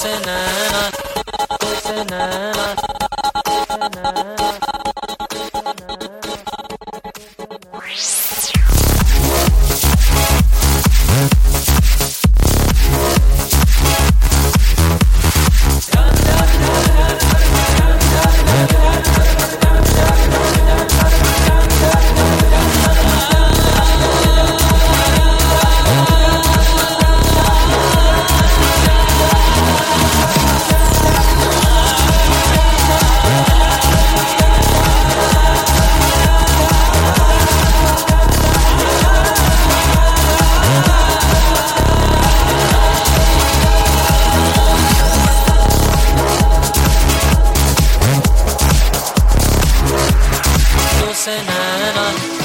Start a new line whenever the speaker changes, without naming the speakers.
banana, banana. na na